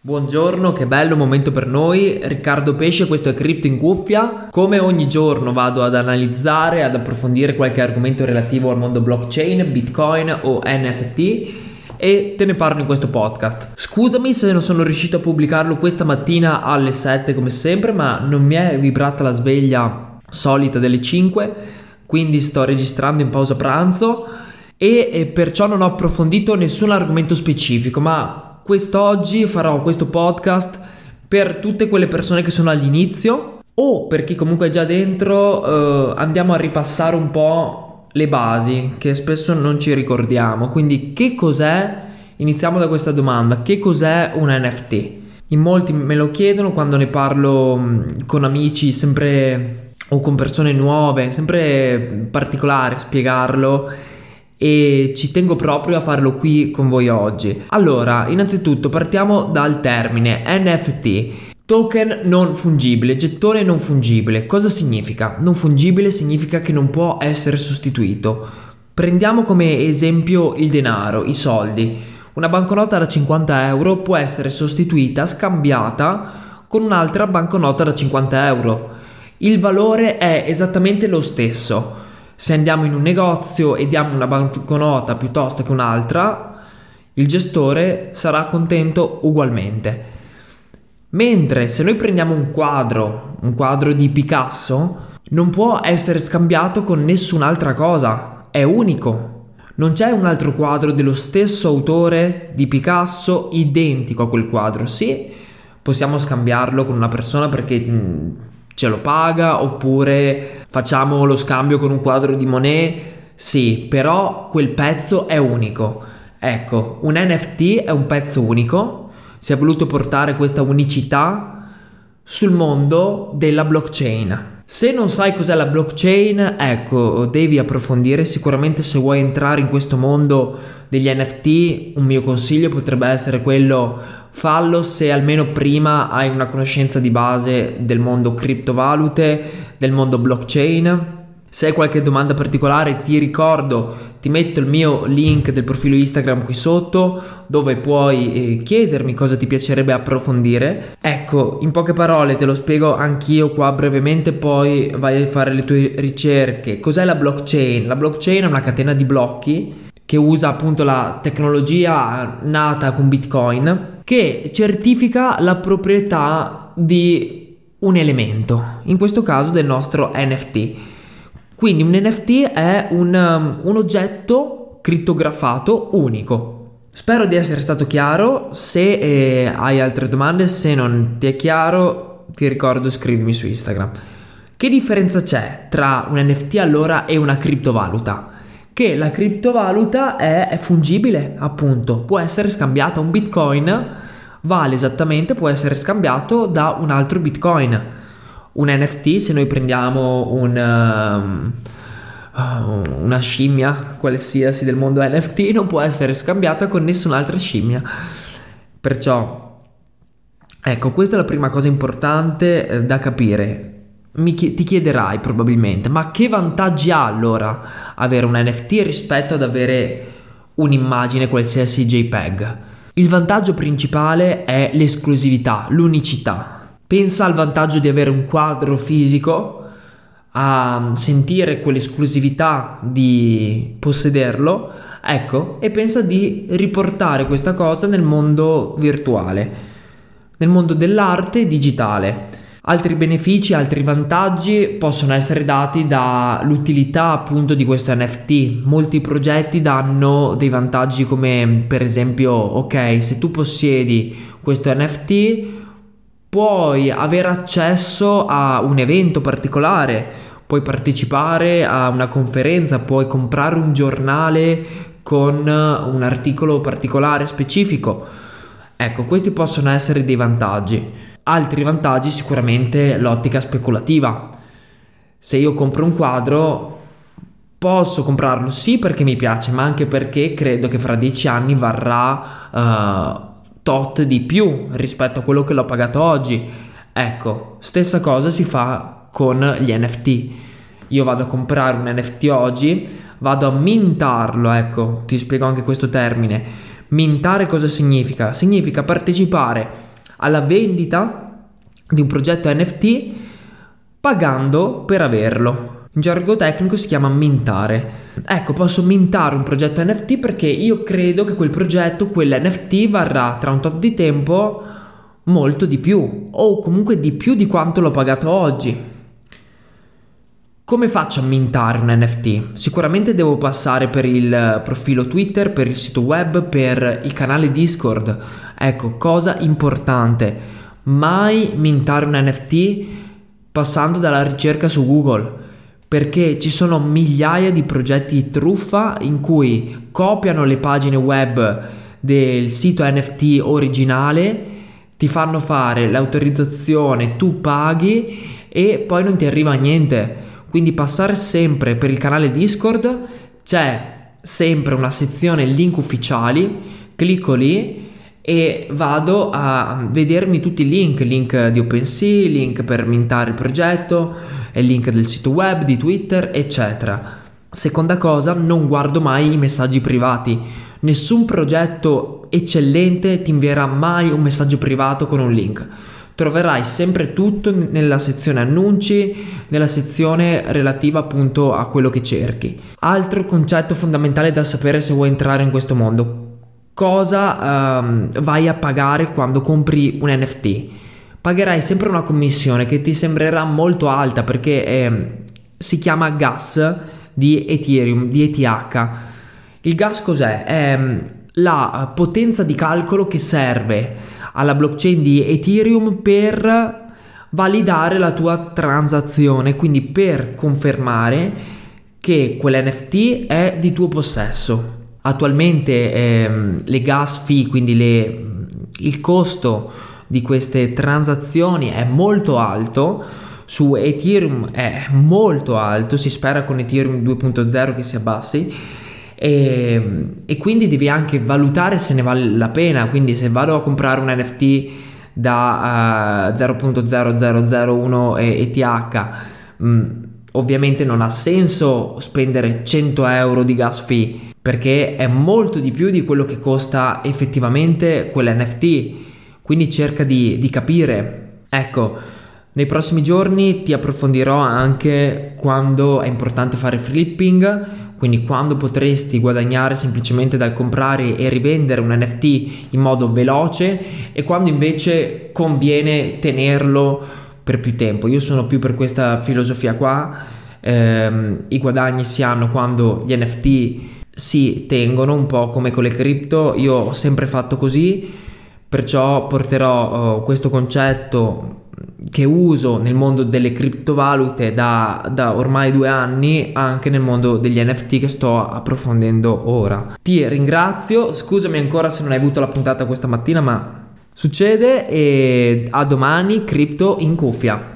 Buongiorno, che bello momento per noi. Riccardo Pesce, questo è Crypto in cuffia. Come ogni giorno vado ad analizzare, ad approfondire qualche argomento relativo al mondo blockchain, Bitcoin o NFT e te ne parlo in questo podcast. Scusami se non sono riuscito a pubblicarlo questa mattina alle 7 come sempre, ma non mi è vibrata la sveglia solita delle 5, quindi sto registrando in pausa pranzo e perciò non ho approfondito nessun argomento specifico, ma quest'oggi farò questo podcast per tutte quelle persone che sono all'inizio o per chi comunque è già dentro, eh, andiamo a ripassare un po' le basi che spesso non ci ricordiamo. Quindi che cos'è? Iniziamo da questa domanda, che cos'è un NFT? In molti me lo chiedono quando ne parlo mm, con amici, sempre o con persone nuove, sempre particolare spiegarlo e ci tengo proprio a farlo qui con voi oggi. Allora, innanzitutto partiamo dal termine NFT. Token non fungibile, gettone non fungibile. Cosa significa? Non fungibile significa che non può essere sostituito. Prendiamo come esempio il denaro, i soldi. Una banconota da 50 euro può essere sostituita, scambiata con un'altra banconota da 50 euro. Il valore è esattamente lo stesso se andiamo in un negozio e diamo una banconota piuttosto che un'altra, il gestore sarà contento ugualmente. Mentre se noi prendiamo un quadro, un quadro di Picasso, non può essere scambiato con nessun'altra cosa, è unico. Non c'è un altro quadro dello stesso autore di Picasso identico a quel quadro. Sì, possiamo scambiarlo con una persona perché ce lo paga oppure facciamo lo scambio con un quadro di Monet? Sì, però quel pezzo è unico. Ecco, un NFT è un pezzo unico, si è voluto portare questa unicità sul mondo della blockchain. Se non sai cos'è la blockchain, ecco, devi approfondire. Sicuramente se vuoi entrare in questo mondo degli NFT, un mio consiglio potrebbe essere quello fallo se almeno prima hai una conoscenza di base del mondo criptovalute, del mondo blockchain se hai qualche domanda particolare ti ricordo, ti metto il mio link del profilo Instagram qui sotto dove puoi eh, chiedermi cosa ti piacerebbe approfondire. Ecco, in poche parole te lo spiego anch'io qua brevemente, poi vai a fare le tue ricerche. Cos'è la blockchain? La blockchain è una catena di blocchi che usa appunto la tecnologia nata con Bitcoin che certifica la proprietà di un elemento, in questo caso del nostro NFT. Quindi un NFT è un, um, un oggetto crittografato unico. Spero di essere stato chiaro, se eh, hai altre domande, se non ti è chiaro, ti ricordo scrivimi su Instagram. Che differenza c'è tra un NFT allora e una criptovaluta? Che la criptovaluta è, è fungibile, appunto, può essere scambiata. Un bitcoin vale esattamente, può essere scambiato da un altro bitcoin un NFT, se noi prendiamo un, uh, una scimmia qualsiasi del mondo NFT, non può essere scambiata con nessun'altra scimmia. Perciò, ecco, questa è la prima cosa importante eh, da capire. Chi- ti chiederai probabilmente, ma che vantaggi ha allora avere un NFT rispetto ad avere un'immagine qualsiasi JPEG? Il vantaggio principale è l'esclusività, l'unicità. Pensa al vantaggio di avere un quadro fisico, a sentire quell'esclusività di possederlo, ecco, e pensa di riportare questa cosa nel mondo virtuale, nel mondo dell'arte digitale. Altri benefici, altri vantaggi possono essere dati dall'utilità appunto di questo NFT. Molti progetti danno dei vantaggi come per esempio, ok, se tu possiedi questo NFT puoi avere accesso a un evento particolare, puoi partecipare a una conferenza, puoi comprare un giornale con un articolo particolare specifico. Ecco, questi possono essere dei vantaggi. Altri vantaggi sicuramente l'ottica speculativa. Se io compro un quadro posso comprarlo sì perché mi piace, ma anche perché credo che fra dieci anni varrà uh, tot di più rispetto a quello che l'ho pagato oggi. Ecco, stessa cosa si fa con gli NFT. Io vado a comprare un NFT oggi, vado a mintarlo, ecco, ti spiego anche questo termine. Mintare cosa significa? Significa partecipare alla vendita di un progetto NFT pagando per averlo. In gergo tecnico si chiama mintare. Ecco, posso mintare un progetto NFT perché io credo che quel progetto, quell'NFT, varrà tra un tot di tempo molto di più, o comunque di più di quanto l'ho pagato oggi. Come faccio a mintare un NFT? Sicuramente devo passare per il profilo Twitter, per il sito web, per il canale Discord. Ecco, cosa importante, mai mintare un NFT passando dalla ricerca su Google, perché ci sono migliaia di progetti truffa in cui copiano le pagine web del sito NFT originale, ti fanno fare l'autorizzazione, tu paghi e poi non ti arriva niente. Quindi passare sempre per il canale Discord, c'è sempre una sezione link ufficiali, clicco lì e vado a vedermi tutti i link, link di OpenSea, link per mintare il progetto, link del sito web, di Twitter, eccetera. Seconda cosa, non guardo mai i messaggi privati. Nessun progetto eccellente ti invierà mai un messaggio privato con un link troverai sempre tutto nella sezione annunci, nella sezione relativa appunto a quello che cerchi. Altro concetto fondamentale da sapere se vuoi entrare in questo mondo. Cosa um, vai a pagare quando compri un NFT? Pagherai sempre una commissione che ti sembrerà molto alta perché eh, si chiama gas di Ethereum, di ETH. Il gas cos'è? È ehm, la potenza di calcolo che serve alla blockchain di Ethereum per validare la tua transazione, quindi per confermare che quell'NFT è di tuo possesso. Attualmente ehm, le gas fee, quindi le, il costo di queste transazioni è molto alto, su Ethereum è molto alto, si spera con Ethereum 2.0 che si abbassi. E, e, quindi devi anche valutare se ne vale la pena. Quindi se vado a comprare un NFT da uh, 0.0001 ETH, mh, ovviamente non ha senso spendere 100 euro di gas fee perché è molto di più di quello che costa effettivamente quell'NFT. Quindi cerca di, di capire. Ecco. Nei prossimi giorni ti approfondirò anche quando è importante fare flipping, quindi quando potresti guadagnare semplicemente dal comprare e rivendere un NFT in modo veloce e quando invece conviene tenerlo per più tempo. Io sono più per questa filosofia qua. Ehm, I guadagni si hanno quando gli NFT si tengono un po' come con le cripto. Io ho sempre fatto così, perciò porterò uh, questo concetto che uso nel mondo delle criptovalute da, da, ormai due anni anche nel mondo degli NFT che sto approfondendo ora. Ti ringrazio, scusami ancora se non hai avuto la puntata questa mattina, ma succede e a domani cripto in cuffia.